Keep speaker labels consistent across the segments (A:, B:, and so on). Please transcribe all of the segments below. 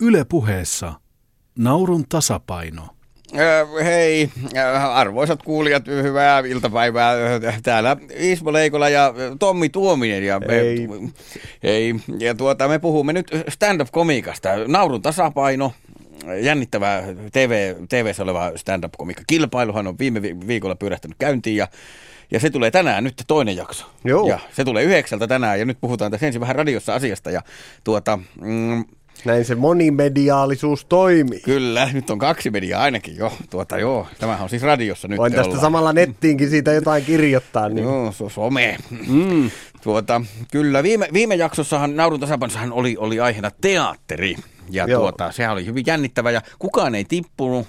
A: Yle puheessa naurun tasapaino.
B: Hei, arvoisat kuulijat, hyvää iltapäivää. Täällä Ismo Leikola ja Tommi Tuominen. Ja me,
C: Hei.
B: hei. Ja tuota, me puhumme nyt stand-up-komiikasta. Naurun tasapaino, jännittävä TV, TVssä oleva stand-up-komiikka. Kilpailuhan on viime vi- viikolla pyörähtänyt käyntiin ja ja se tulee tänään nyt toinen jakso.
C: Joo.
B: Ja se tulee yhdeksältä tänään ja nyt puhutaan tässä ensin vähän radiossa asiasta. Ja tuota, mm,
C: Näin se monimediaalisuus toimii.
B: Kyllä, nyt on kaksi mediaa ainakin jo. Tuota, joo, tämähän on siis radiossa nyt.
C: Voin tästä
B: ollaan.
C: samalla nettiinkin siitä jotain kirjoittaa. Niin.
B: Joo, se on some. Mm. Tuota, kyllä, viime, viime jaksossahan Naurun tasapanossahan oli, oli aiheena teatteri. Ja
C: Joo.
B: tuota, sehän oli hyvin jännittävä ja kukaan ei tippunut.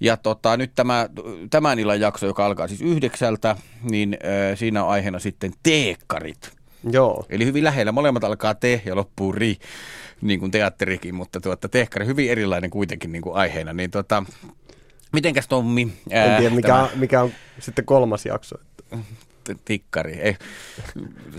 B: Ja tota, nyt tämä, tämän illan jakso, joka alkaa siis yhdeksältä, niin äh, siinä on aiheena sitten teekkarit.
C: Joo.
B: Eli hyvin lähellä. Molemmat alkaa te ja loppuu ri, niin kuin teatterikin, mutta tuota, teekkari hyvin erilainen kuitenkin niin kuin aiheena. Niin tuota, mitenkäs Tommi?
C: En
B: ää,
C: tiedä, mikä,
B: tämä
C: on, mikä on sitten kolmas jakso.
B: tikkari, ei,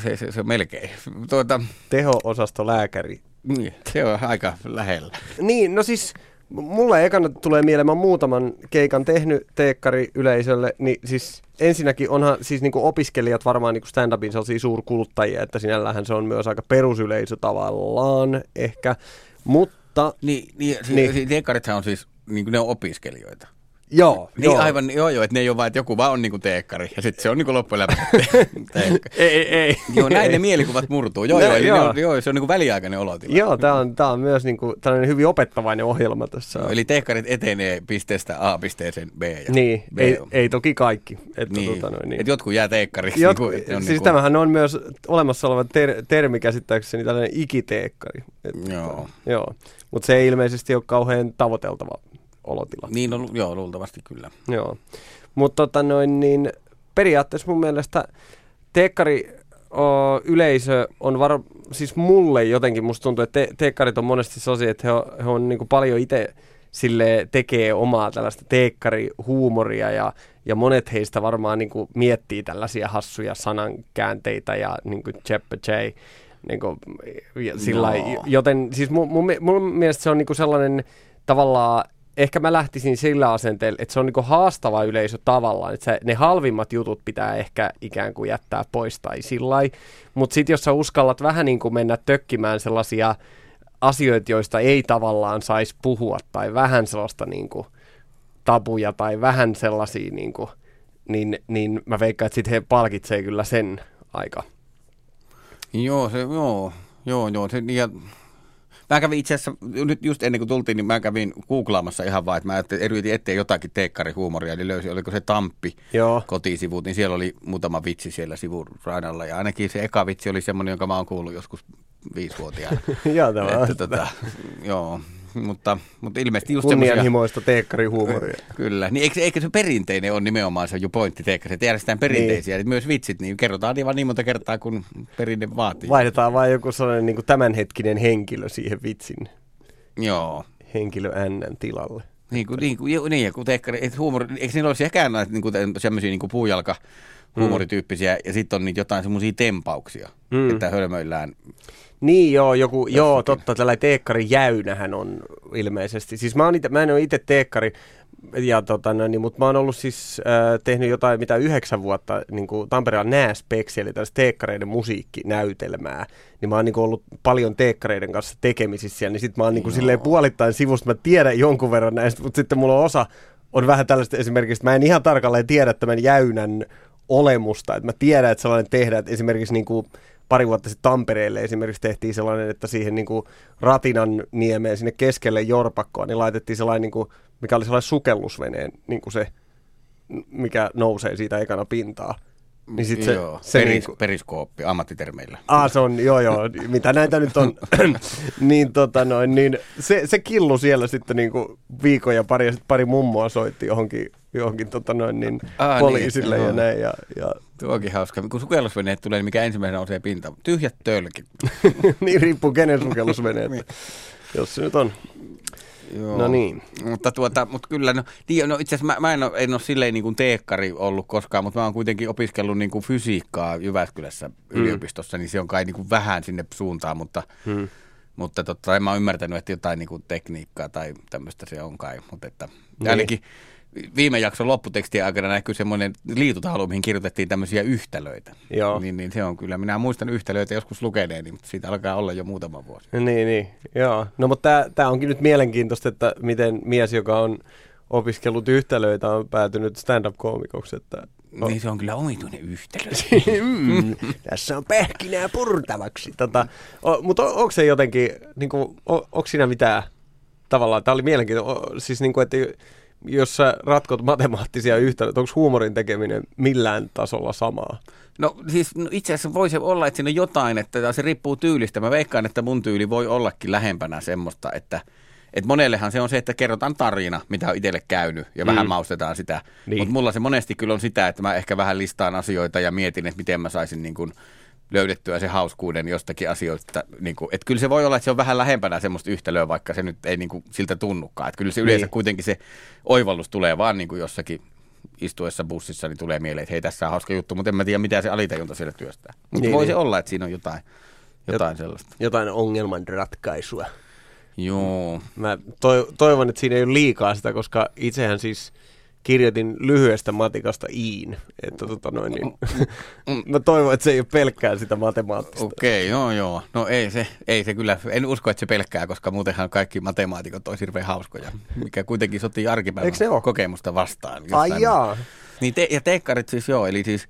B: se, se, se on melkein. Tuota,
C: Teho-osasto lääkäri.
B: niin, se on aika lähellä.
C: Niin, no siis mulle ekana tulee mieleen, mä oon muutaman keikan tehnyt teekkari yleisölle, niin siis ensinnäkin onhan siis niinku opiskelijat varmaan niinku stand-upin sellaisia suurkuluttajia, että sinällähän se on myös aika perusyleisö tavallaan ehkä, mutta
B: Niin, niin,
C: Niin.
B: niin. Si, teekkarithan on siis, niin ne on opiskelijoita.
C: Joo,
B: Niin
C: joo.
B: aivan, joo joo, että ne ei ole vain, että joku vaan on niin kuin teekkari ja sitten se on niin kuin loppujen teekkari.
C: Ei, ei, ei.
B: Joo, näin ne mielikuvat murtuu. Joo,
C: No,
B: joo, eli
C: joo.
B: Ne on, joo, se on niin kuin väliaikainen olotila.
C: Joo, tämä on, tää on myös niinku tällainen hyvin opettavainen ohjelma tässä.
B: Joo, Eli teekkarit etenee pisteestä A pisteeseen B. Ja
C: Niin,
B: B
C: ei,
B: on-
C: ei toki kaikki. Että
B: niin.
C: tota noin, niin.
B: Et jotkut jää teekkariksi.
C: Jot,
B: niin on
C: siis
B: niin kuin-
C: tämähän on myös olemassa oleva ter, termi käsittääkseni tällainen ikiteekkari. Et,
B: Joo.
C: joo. Mutta se ei ilmeisesti ole kauhean tavoiteltava olotila.
B: Niin on, joo, luultavasti kyllä.
C: Joo. Mutta tota noin, niin periaatteessa mun mielestä teekkari o, yleisö on var, siis mulle jotenkin, musta tuntuu, että te, teekkarit on monesti sellaisia, että he on, he on niinku paljon itse sille tekee omaa tällaista teekkarihuumoria ja, ja monet heistä varmaan niinku miettii tällaisia hassuja sanankäänteitä ja niinku Jeppe J. Niinku, ja sillä
B: Joo.
C: joten siis mun, mun, mun mielestä se on niinku sellainen tavallaan ehkä mä lähtisin sillä asenteella, että se on niinku haastava yleisö tavallaan, että ne halvimmat jutut pitää ehkä ikään kuin jättää pois tai sillä mutta sitten jos sä uskallat vähän niin kuin mennä tökkimään sellaisia asioita, joista ei tavallaan saisi puhua tai vähän sellaista niin kuin tabuja tai vähän sellaisia, niin, kuin, niin, niin mä veikkaan, että sitten he palkitsee kyllä sen aika.
B: Joo, se, joo, joo, joo. Se, ja Mä kävin itse asiassa, nyt just ennen kuin tultiin, niin mä kävin googlaamassa ihan vaan, että mä yritin etsiä jotakin teekkarihuumoria, niin löysin, oliko se Tamppi
C: Joo.
B: kotisivut, niin siellä oli muutama vitsi siellä sivun radalla, ja ainakin se eka vitsi oli semmoinen, jonka mä oon kuullut joskus viisivuotiaana.
C: Joo, tämä on
B: että, tota, joo, mutta, mutta ilmeisesti just semmoisia...
C: kunnianhimoista teekkarihuumoria.
B: Kyllä, niin eikö, eikö se perinteinen on nimenomaan se jo pointti teekkäri, että järjestetään perinteisiä, niin. myös vitsit, niin kerrotaan niin vaan niin monta kertaa, kun perinne vaatii.
C: Vaihdetaan vain joku sellainen niin kuin tämänhetkinen henkilö siihen vitsin
B: Joo.
C: henkilö N tilalle.
B: Niin kuin, niin kuin, niin, kun teekkari, et huumori, eikö niillä olisi ehkä näitä niin kuin, semmoisia niin kuin puujalka huumorityyppisiä, ja sitten on niitä jotain semmoisia tempauksia,
C: Mm.
B: mm. että hölmöillään.
C: Niin joo, joku, joo totta, tällainen teekkari jäynähän on ilmeisesti. Siis mä, oon ite, mä en ole itse teekkari, ja tota, no, niin, mutta mä oon ollut siis äh, tehnyt jotain mitä yhdeksän vuotta niin kuin Tampereella Nääspeksi, eli tällaista teekkareiden musiikkinäytelmää. Niin mä oon niin kuin, ollut paljon teekkareiden kanssa tekemisissä niin sit mä oon niin kuin, silleen puolittain sivusta, mä tiedän jonkun verran näistä, mutta sitten mulla on osa on vähän tällaista esimerkiksi, että mä en ihan tarkalleen tiedä tämän jäynän olemusta, että mä tiedän, että sellainen tehdään, että esimerkiksi niin kuin pari vuotta sitten Tampereelle esimerkiksi tehtiin sellainen, että siihen niin kuin Ratinan niemeen sinne keskelle Jorpakkoa, niin laitettiin sellainen, niin kuin, mikä oli sellainen sukellusveneen, niin kuin se, mikä nousee siitä ekana pintaa. Niin sit se,
B: Joo,
C: se
B: peris,
C: niin kuin,
B: periskooppi ammattitermeillä.
C: Ah, se on, joo joo, mitä näitä nyt on, niin, tota noin, niin se, se killu siellä sitten niin kuin viikon ja pari, pari mummoa soitti johonkin, johonkin tota noin, niin,
B: Ah,
C: poliisille
B: niin,
C: ja
B: joo.
C: näin. Ja, ja,
B: Tuo onkin hauska. Kun sukellusveneet tulee, niin mikä ensimmäisenä nousee pintaan? Tyhjät tölkit.
C: niin riippuu kenen sukellusvene, että jos se nyt on.
B: Joo.
C: No niin.
B: Mutta, tuota, mutta kyllä, no, niin, no itse asiassa mä, mä en, ole, en ole silleen niin kuin teekkari ollut koskaan, mutta mä oon kuitenkin opiskellut niin kuin fysiikkaa Jyväskylässä yliopistossa, niin se on kai niin kuin vähän sinne suuntaan, mutta,
C: Hmm.
B: Mutta totta, en mä ymmärtänyt, että jotain niin kuin tekniikkaa tai tämmöistä se on kai. Mutta että
C: Niin.
B: ainakin viime jakson lopputekstien aikana näkyy semmoinen liitutaulu, mihin kirjoitettiin tämmöisiä yhtälöitä.
C: Joo.
B: Niin, niin se on kyllä. Minä muistan yhtälöitä joskus lukeneeni, mutta siitä alkaa olla jo muutama vuosi.
C: Niin, niin. Joo. No mutta tämä onkin nyt mielenkiintoista, että miten mies, joka on opiskellut yhtälöitä, on päätynyt stand-up-koomikoksi. Että,
B: No. Niin se on kyllä omituinen yhtälö.
C: mm, tässä on pähkinää purtavaksi. Tota, o, mutta on, onko se jotenkin, niin kuin, on, onko siinä mitään tavallaan, tämä oli mielenkiintoinen, o, siis niin kuin, että jos sä ratkot matemaattisia yhtälöitä, onko huumorin tekeminen millään tasolla samaa?
B: No siis no itse asiassa voisi olla, että siinä on jotain, että se riippuu tyylistä. Mä veikkaan, että mun tyyli voi ollakin lähempänä semmoista, että et monellehan se on se, että kerrotaan tarina, mitä on itselle käynyt ja mm. vähän maustetaan sitä.
C: Niin.
B: Mutta mulla se monesti kyllä on sitä, että mä ehkä vähän listaan asioita ja mietin, että miten mä saisin niin kuin löydettyä se hauskuuden jostakin asioista. Niin kuin, että kyllä se voi olla, että se on vähän lähempänä semmoista yhtälöä, vaikka se nyt ei niin kuin siltä tunnukaan. Että kyllä se yleensä
C: Niin.
B: kuitenkin se oivallus tulee vaan niin kuin jossakin istuessa bussissa, niin tulee mieleen, että hei tässä on hauska juttu, mutta en mä tiedä, mitä se alitajunta siellä työstää. Mutta
C: Niin,
B: voi
C: niin.
B: se olla, että siinä on jotain, jotain sellaista.
C: Jotain ongelman ratkaisua.
B: Joo.
C: Mä toi, toivon, että siinä ei ole liikaa sitä, koska itsehän siis kirjoitin lyhyestä matikasta iin. Että tota noin, niin, mä toivon, että se ei ole pelkkää sitä matemaattista.
B: Okei, joo joo. No ei se, ei se kyllä, en usko, että se pelkkää, koska muutenhan kaikki matemaatikot olisi hirveän hauskoja, mikä kuitenkin sotii arkipäivän kokemusta vastaan.
C: Ai
B: jossain-
C: jaa.
B: Niin te, ja teekkarit siis joo, eli siis,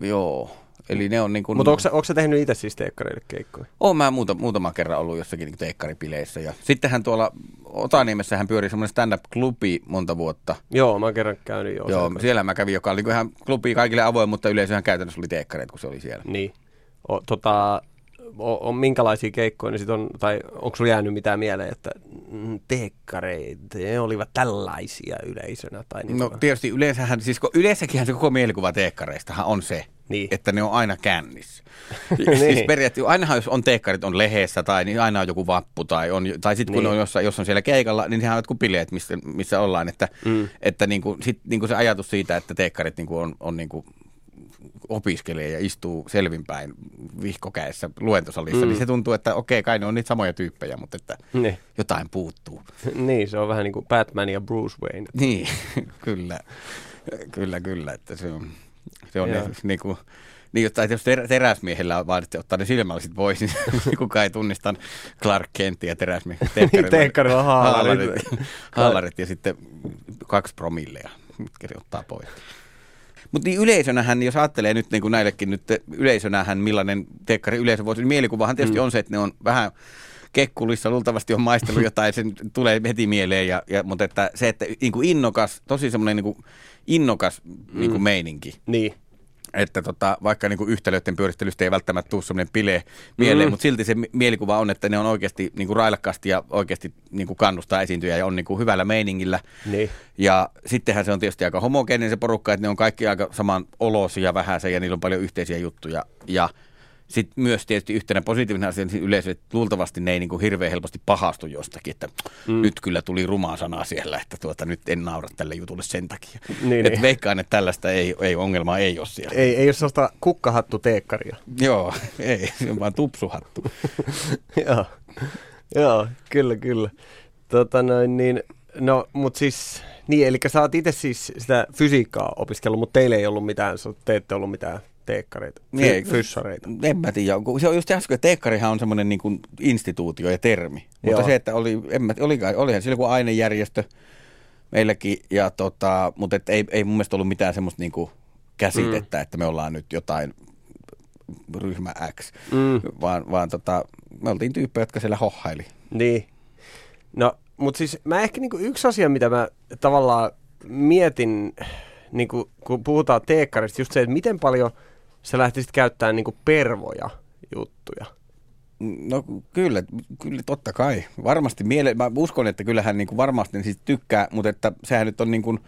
B: joo, eli ne on niin kuin...
C: Mutta onko, onko sä tehnyt itse siis teekkareille keikkoja?
B: Oon mä muuta, muutama kerran ollut jossakin niin teekkaripileissä. Ja sittenhän tuolla Otaniemessähän pyöri semmoinen stand-up-klubi monta vuotta.
C: Joo, mä oon kerran käynyt jo.
B: Joo, siellä mä kävin, joka oli niin kuin ihan klubi kaikille avoin, mutta yleisöhän käytännössä oli teekkareita, kun se oli siellä.
C: Niin. O, tota, o, on minkälaisia keikkoja ne sit on, tai onko sulla jäänyt mitään mieleen, että mm, teekkareet, ne olivat tällaisia yleisönä? Tai niin
B: No tietysti yleensähän, siis yleensäkin se koko mielikuva teekkareistahan on se,
C: Niin.
B: että ne on aina kännissä.
C: Niin.
B: siis periaatteessa, ainahan jos on teekkarit, on leheessä tai niin aina on joku vappu tai, on, tai sitten kun
C: Niin.
B: on jossain, jos on siellä keikalla, niin sehän on jotkut bileet, missä, missä ollaan. Että,
C: Mm.
B: että niin kuin, sit, niin kuin se ajatus siitä, että teekkarit niin kuin on, on niin kuin opiskelee ja istuu selvinpäin vihkokäessä luentosalissa,
C: Mm.
B: mm. niin se tuntuu, että okei, kai ne on niitä samoja tyyppejä, mutta että
C: Niin.
B: jotain puuttuu.
C: niin, se on vähän niin kuin Batman ja Bruce Wayne.
B: Niin, kyllä. Kyllä, kyllä. Että se on, se on ne, niin kuin, niin, jotta, että jos ter- teräsmiehellä on vaan, että ottaa ne silmälliset pois, niin kukaan ei tunnista Clark Kentia ja teräsmiehet.
C: Niin, teekkarilla haalarit.
B: haalarit, haalarit ja sitten kaksi promillea, mitkä ottaa pois. Mutta niin yleisönähän, jos ajattelee nyt niin kuin näillekin nyt yleisönähän, millainen teekkari yleisö voisi, niin mielikuvahan tietysti
C: Mm.
B: mm. on se, että ne on vähän kekkulissa, luultavasti on maistellut jotain, sen tulee heti mieleen, ja, ja, mutta että se, että niin kuin innokas, tosi semmoinen niin kuin innokas niin kuin meininki,
C: Niin.
B: Että tota, vaikka niin kuin yhtälöiden pyöristelystä ei välttämättä tule semmoinen pile mieleen,
C: Mm.
B: mutta silti se mi- mielikuva on, että ne on oikeasti niin kuin railakkaasti ja oikeasti niin kuin kannustaa esiintyjä ja on niin kuin hyvällä meiningillä.
C: Niin.
B: Ja sittenhän se on tietysti aika homogeeninen se porukka, että ne on kaikki aika saman olosia vähäisen ja niillä on paljon yhteisiä juttuja. Ja sitten myös tietysti yhtenä positiivisena asiana siinä yleisö, että luultavasti ne ei niin kuin hirveän helposti pahastu jostakin, että Mm. nyt kyllä tuli rumaa sana siellä, että tuota, nyt en naura tälle jutulle sen takia.
C: Niin,
B: Et
C: niin.
B: veikkaan, että tällaista ei, ei ongelmaa ei ole siellä.
C: Ei, ei ole sellaista kukkahattu teekkaria.
B: Joo, ei, se on vaan tupsuhattu.
C: Joo. Joo, kyllä, kyllä. Tota noin, niin, no, mut siis, niin, eli sä oot itse siis sitä fysiikkaa opiskellut, mutta teillä ei ollut mitään, te ette ollut mitään teekkareita,
B: Niin,
C: fy- fyssareita.
B: En mä tiedä, se on just äsken, että teekkarihan on semmoinen niin kuin instituutio ja termi. Mutta
C: Joo.
B: se, että oli, en mä, oli, olihan siellä joku ainejärjestö meilläkin, ja tota, mutta et ei, ei mun mielestä ollut mitään semmoista niin kuin käsitettä, mm. että me ollaan nyt jotain ryhmä X,
C: Mm.
B: vaan, vaan tota, me oltiin tyyppejä, jotka siellä hohaili.
C: Niin. No, mutta siis mä ehkä niinku yksi asia, mitä mä tavallaan mietin, niinku, kun puhutaan teekkarista, just se, että miten paljon sä lähtisit käyttämään niinku pervoja juttuja.
B: No kyllä, kyllä totta kai. Varmasti miele, mä uskon, että kyllähän niin kuin varmasti siis tykkää, mutta että sehän nyt on niin kuin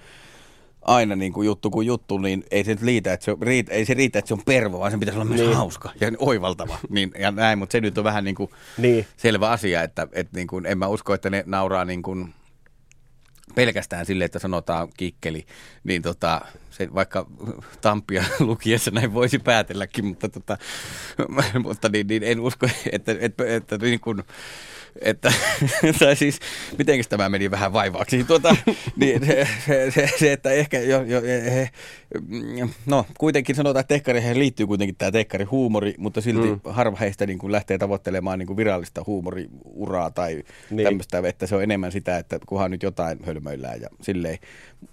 B: aina niin kuin juttu kuin juttu, niin ei se nyt liitä, että se, on- riitä, ei se riitä, että se on pervo, vaan sen pitäisi olla myös
C: Niin.
B: hauska ja oivaltava. Niin, ja näin, mutta se nyt on vähän niin kuin
C: Niin.
B: selvä asia, että, että niin kuin, en mä usko, että ne nauraa niin kuin pelkästään sille, että sanotaan kikkeli, niin tota, se vaikka Tampia lukiessa näin voisi päätelläkin, mutta, tota, mutta niin, niin en usko, että, että, että niin kuin, että, tai siis, miten tämä meni vähän vaivaaksi, tuota, niin se, se, se, että ehkä jo, jo, he, no kuitenkin sanotaan, että tekkareihin liittyy kuitenkin tämä huumori, mutta silti mm. harva heistä niin kuin lähtee tavoittelemaan niin kuin virallista huumoriuraa tai niin. tämmöistä, että se on enemmän sitä, että kunhan nyt jotain hölmöillään ja silleen,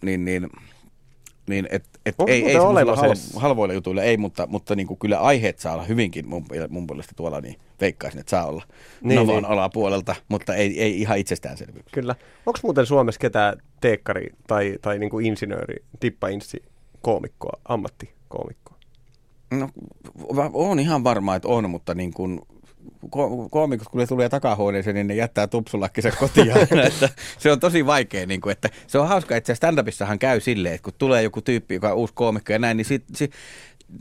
B: niin, niin niin et, et ei, ei hal, halvoilla jutuilla ei, mutta, mutta niin kuin kyllä aiheet saa olla hyvinkin mun, mun puolesta tuolla, niin veikkaisin, että saa olla niin, Novan niin. alapuolelta, mutta ei, ei ihan itsestäänselvyys.
C: Kyllä. Onko muuten Suomessa ketään teekkari tai, tai niin kuin insinööri, tippainsi koomikkoa, ammattikoomikkoa?
B: No, on ihan varma, että on, mutta niin kuin koomikot, kun ne tulee takahuoneeseen, niin ne jättää tupsulakkisen kotiin. että se on tosi vaikea. Niin kuin, että se on hauska, että stand-upissahan käy silleen, että kun tulee joku tyyppi, joka on uusi koomikko ja näin, niin, sit, sit,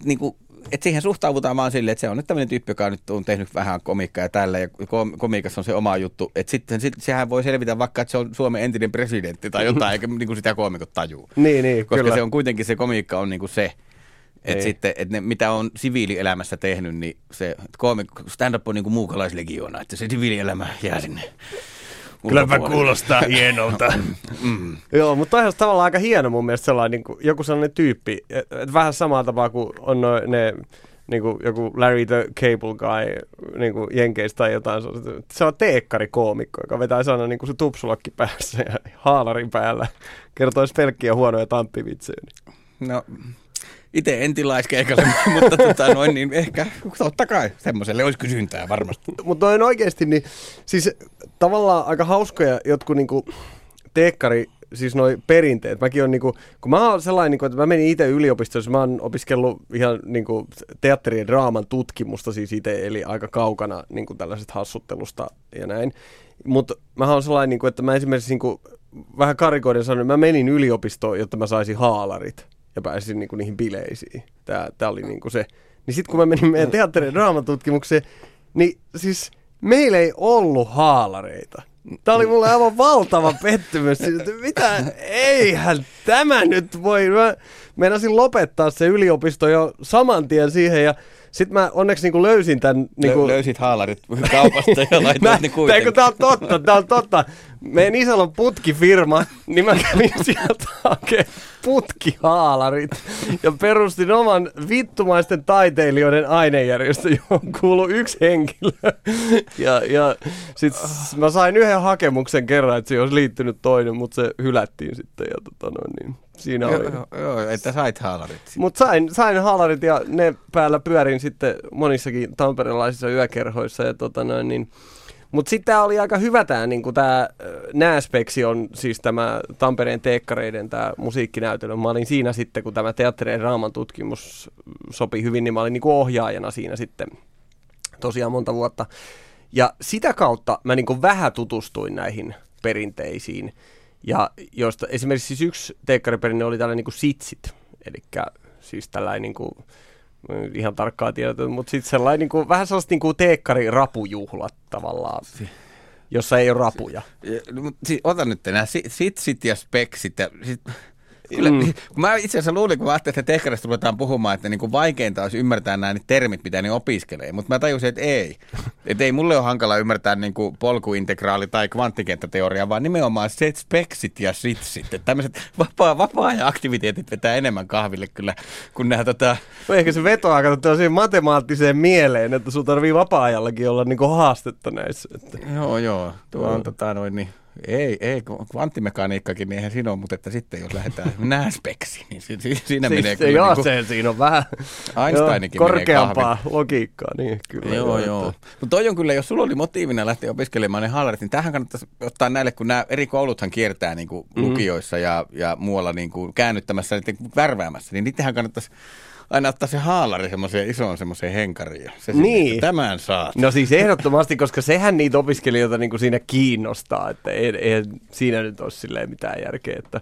B: niin kuin, että siihen suhtaudutaan vaan silleen, että se on nyt tämmöinen tyyppi, joka nyt on tehnyt vähän komikkaa ja tällä, ja komiikassa on se oma juttu. Että sitten sit, sehän voi selvitä vaikka, että se on Suomen entinen presidentti tai jotain, eikä niin kuin sitä koomikot tajuu.
C: Niin, niin,
B: Koska
C: kyllä.
B: se on kuitenkin se komiikka on niin kuin se, että sitten, että ne, mitä on siviilielämässä tehnyt, niin se stand-up on niin kuin muukalaislegioona, että se siviilielämä jää sinne
C: Kylläpä kuulostaa hienolta. mm. Joo, mutta on tavallaan aika hieno mun mielestä sellainen, niin kuin, joku sellainen tyyppi, että vähän samaa tapaa kuin on no, ne niin kuin joku Larry the Cable Guy niin kuin Jenkeistä tai jotain. Se on teekkarikoomikko, joka vetää aina niin kuin se tupsulakki päässä ja haalarin päällä. Kertoisi pelkkiä huonoja tanppivitsejä.
B: No, itse en tilaiskeikalle, mutta tota, noin, niin ehkä totta kai semmoiselle olisi kysyntää varmasti.
C: Mutta noin oikeasti, niin siis tavallaan aika hauskoja jotkut niinku teekkari siis noi perinteet. Mäkin on niinku, kun mä oon sellainen, niinku, että mä menin itse yliopistossa, mä oon opiskellut ihan niinku, teatteri- ja draaman tutkimusta siis itse, eli aika kaukana niinku, tällaisesta hassuttelusta ja näin. Mutta mä oon sellainen, niinku, että mä esimerkiksi niinku, vähän karikoiden sanoin, että mä menin yliopistoon, jotta mä saisin haalarit ja pääsin niinku niihin bileisiin. Tää, tää oli niinku se. Niin sitten kun mä menin meidän teatterin draamatutkimukseen, niin siis meillä ei ollut haalareita. Tämä oli mulle aivan valtava pettymys. Siis, mitä? Eihän tämä nyt voi. Mä meinasin lopettaa se yliopisto jo saman tien siihen ja sitten mä onneksi niinku löysin tämän... Niinku...
B: Löysit haalarit kaupasta ja laitoit ne kuitenkin.
C: Tämä on totta, tämä on totta. Meidän isällä on putkifirma, niin mä kävin sieltä hakemaan putkihaalarit ja perustin oman vittumaisten taiteilijoiden ainejärjestö, johon kuuluu yksi henkilö. Ja, ja sit mä sain yhden hakemuksen kerran, että se olisi liittynyt toinen, mutta se hylättiin sitten. Ja tota noin, niin siinä oli.
B: Joo, joo, että sait haalarit.
C: Mutta sain, sain haalarit ja ne päällä pyörin sitten monissakin tamperelaisissa yökerhoissa ja tota noin, niin mutta sitten tämä oli aika hyvä tämä, niinku tämä Nääspeksi on siis tämä Tampereen teekkareiden tämä musiikkinäytelmä. Mä olin siinä sitten, kun tämä teatterien raaman tutkimus sopi hyvin, niin mä olin niinku ohjaajana siinä sitten tosiaan monta vuotta. Ja sitä kautta mä niinku vähän tutustuin näihin perinteisiin. Ja joista esimerkiksi siis yksi teekkariperinne oli tällainen niinku sitsit, eli siis tällainen niinku, ihan tarkkaa tietoa, mutta sitten sellainen niin kuin, vähän sellaista niin kuin teekkari-rapujuhlat tavallaan, jossa ei ole rapuja.
B: No, siis, ota nyt nämä sitsit ja speksit ja sit, Kyllä, mm. Mä itse asiassa luulin, kun mä ajattelin, että tehkarista ruvetaan puhumaan, että niin vaikeinta olisi ymmärtää nämä termit, mitä ne opiskelee. Mutta mä tajusin, että ei. Että ei mulle ole hankala ymmärtää niin kuin polkuintegraali tai kvanttikenttäteoria, vaan nimenomaan se speksit ja sitsit. Että tämmöiset vapaa, vapaa aktiviteetit vetää enemmän kahville kyllä, kun nämä tota...
C: No ehkä se vetoaa, kato, siihen matemaattiseen mieleen, että sun tarvii vapaa-ajallakin olla niin haastetta näissä. Että...
B: Joo, joo. Tuo on tota noin niin ei, ei, kvanttimekaniikkakin, niin eihän siinä ole, mutta että sitten jos lähdetään nääspeksiin, niin si, si, siinä siis, menee
C: kyllä... Joo, niin kuin, se, siinä on vähän
B: Einsteinikin
C: joo, korkeampaa logiikkaa, niin kyllä.
B: Joo, joo. joo. Mutta toi on kyllä, jos sulla oli motiivina lähteä opiskelemaan ne haalarit, niin tähän kannattaisi ottaa näille, kun nämä eri kouluthan kiertää niin kuin mm-hmm. lukioissa ja, ja muualla niin kuin käännyttämässä, niin värväämässä, niin niitähän kannattaisi aina ottaa se haalari semmoiseen isoon semmoiseen henkariin. Se niin. Sinne, tämän saat.
C: No siis ehdottomasti, koska sehän niitä opiskelijoita niin kuin siinä kiinnostaa, että ei, ei siinä nyt ole silleen mitään järkeä, että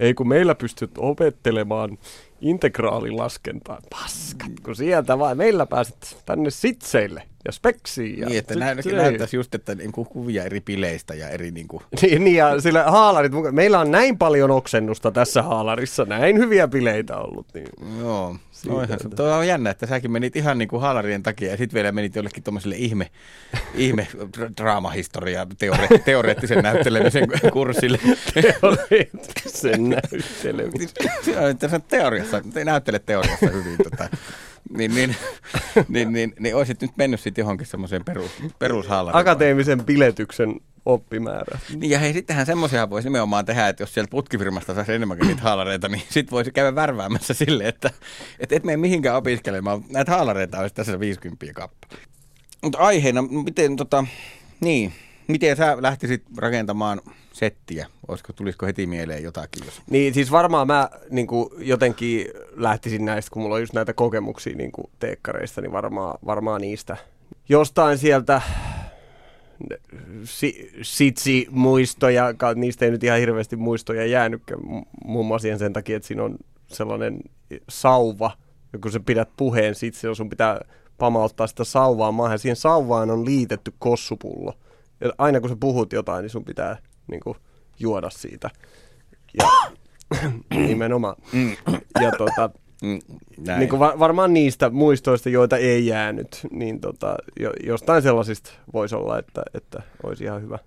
C: ei kun meillä pystyt opettelemaan integraalilaskentaa. Paskat, kun sieltä vaan meillä pääset tänne sitseille ja speksiin. Ja
B: Niin, että nä- näyttäisi just, että niinku kuvia eri bileistä ja eri niinku...
C: Niin, niin, ja sillä haalarit mukaan. Meillä on näin paljon oksennusta tässä haalarissa, näin hyviä bileitä ollut. Niin.
B: Joo, no, ihan, se-
C: että-
B: toi on jännä, että säkin menit ihan niinku haalarien takia ja sitten vielä menit jollekin tuommoiselle ihme, ihme dra- draamahistoria teore, teoreettisen näyttelemisen kurssille.
C: Teoreettisen näyttelemisen.
B: Teoriassa, te näyttelet teoriassa hyvin. Tota, niin, niin, niin, niin, niin, olisit nyt mennyt sitten johonkin semmoiseen perus, perushaalariin.
C: Akateemisen piletyksen oppimäärä.
B: Niin ja hei, sittenhän semmoisia voisi nimenomaan tehdä, että jos sieltä putkifirmasta saisi enemmänkin niitä haalareita, niin sit voisi käydä värväämässä silleen, että et, et mene mihinkään opiskelemaan. Näitä haalareita olisi tässä 50 kappale. Mutta aiheena, miten tota, niin, miten sä lähtisit rakentamaan settiä? Olisiko, tulisiko heti mieleen jotakin? Jos...
C: Niin, siis varmaan mä niin kuin, jotenkin lähtisin näistä, kun mulla on just näitä kokemuksia niin kuin, teekkareista, niin varmaan, varmaan niistä. Jostain sieltä si, sitsi-muistoja, ka- niistä ei nyt ihan hirveästi muistoja jäänytkään, m- muun muassa sen takia, että siinä on sellainen sauva, ja kun sä pidät puheen sitsi, sun pitää pamauttaa sitä sauvaa maahan, siihen sauvaan on liitetty kossupullo. Ja aina kun sä puhut jotain, niin sun pitää niin kuin, juoda siitä. Ja, nimenomaan. Ja tota,
B: Mm, näin.
C: niin kuin va- varmaan niistä muistoista, joita ei jäänyt, niin tota, jo, jostain sellaisista voisi olla, että, että olisi ihan hyvä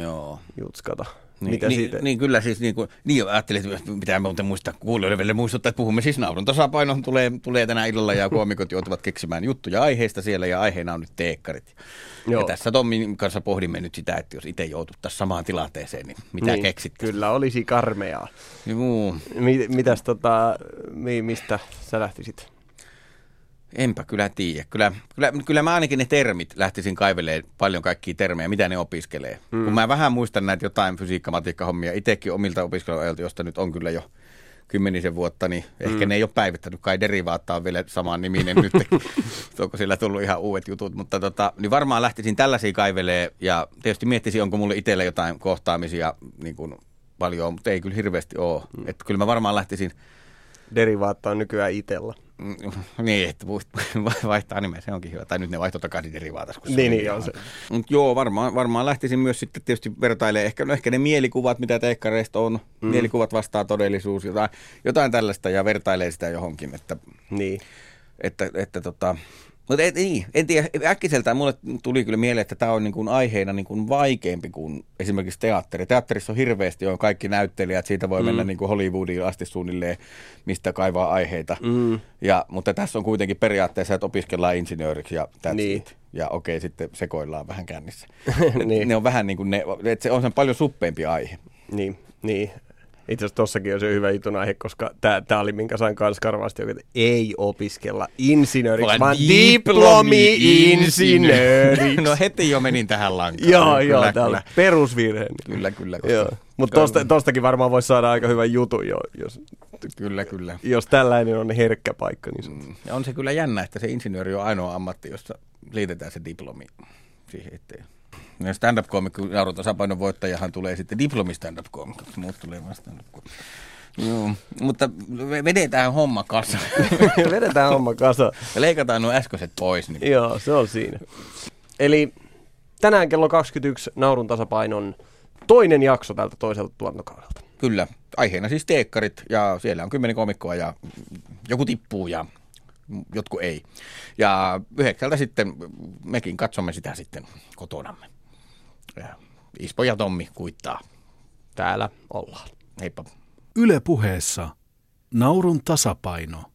B: Joo.
C: jutskata.
B: Niin,
C: Mitä
B: niin,
C: siitä?
B: niin, kyllä siis niin kuin, niin ajattelin, että pitää muuten muistaa kuulijoille vielä muistuttaa, että puhumme siis naurun tasapaino tulee, tulee tänä illalla ja koomikot joutuvat keksimään juttuja aiheista siellä ja aiheena on nyt teekkarit.
C: Joo.
B: Ja tässä Tommin kanssa pohdimme nyt sitä, että jos itse joututtaisiin samaan tilanteeseen, niin mitä
C: niin,
B: keksit?
C: Kyllä olisi karmeaa.
B: Juu,
C: Mi- mitäs tota, mi- mistä sä lähtisit?
B: Enpä kyllä tiedä. Kyllä, kyllä, kyllä mä ainakin ne termit lähtisin kaivelemaan paljon kaikkia termejä, mitä ne opiskelee. Mm. Kun mä vähän muistan näitä jotain fysiikka-matikkahommia, itsekin omilta opiskeluajalta, josta nyt on kyllä jo kymmenisen vuotta, niin ehkä mm. ne ei ole päivittänyt, kai derivaattaa vielä samaan niminen nyt. Onko sillä tullut ihan uudet jutut, mutta tota, niin varmaan lähtisin tällaisia kaivelee ja tietysti miettisin, onko mulle itsellä jotain kohtaamisia niin kuin paljon, mutta ei kyllä hirveästi ole. Mm. Että kyllä mä varmaan lähtisin
C: Derivaatta on nykyään itellä.
B: Mm, niin, että vaihtaa nimeä, se onkin hyvä. Tai nyt ne vaihtoi takaisin derivaatas.
C: Niin, niin, on se.
B: Mut joo, varmaan, varmaan lähtisin myös sitten tietysti vertailemaan ehkä, no ehkä ne mielikuvat, mitä teekkareista on. Mm. Mielikuvat vastaa todellisuus, jotain, jotain tällaista ja vertailee sitä johonkin, että,
C: Niin.
B: että, että tota, mutta et, niin, en tiedä, äkkiseltään mulle tuli kyllä mieleen, että tämä on niin kuin aiheena niin kuin vaikeampi kuin esimerkiksi teatteri. Teatterissa on hirveästi on kaikki näyttelijät, siitä voi mm. mennä niin kuin Hollywoodiin asti suunnilleen, mistä kaivaa aiheita.
C: Mm.
B: Ja, mutta tässä on kuitenkin periaatteessa, että opiskellaan insinööriksi ja that's
C: Niin.
B: it. Ja okei, sitten sekoillaan vähän kännissä.
C: Niin.
B: niin. Ne on vähän niin kuin ne, että se on sen paljon suppeempi aihe.
C: Niin, niin. Itse asiassa tossakin on se hyvä jutun aihe, koska tämä oli minkä sain kans karvaasti, että ei opiskella insinööriksi, vaan, vaan diplomi-insinööriksi.
B: no heti jo menin tähän lankaan.
C: joo,
B: kyllä,
C: joo, tämä
B: kyllä,
C: oli perusvirhe.
B: Kyllä, kyllä, koska,
C: Joo. Mutta tosta, tostakin varmaan voisi saada aika hyvän jutun, jo, jos,
B: kyllä, kyllä.
C: jos tällainen on herkkä paikka. Niin
B: Mm. On se kyllä jännä, että se insinööri on ainoa ammatti, jossa liitetään se diplomi siihen eteen. Ja stand-up-koomikko Nauru Tasapainon voittajahan tulee sitten diplomi stand-up-koomikoksi, muut tulee vaan Joo, mutta ve- vedetään homma kasa
C: Vedetään homma kasa.
B: ja leikataan nuo äskeiset pois. Niin
C: Joo, se on siinä. Eli tänään kello 21 Naurun tasapainon toinen jakso tältä toiselta tuotantokaudelta.
B: Kyllä, aiheena siis teekkarit ja siellä on kymmenen komikkoa ja joku tippuu ja jotkut ei. Ja yhdeksältä sitten mekin katsomme sitä sitten kotonamme. Ja Ispo ja Tommi kuittaa.
C: Täällä ollaan.
B: Heippa.
A: Yle puheessa Naurun tasapaino.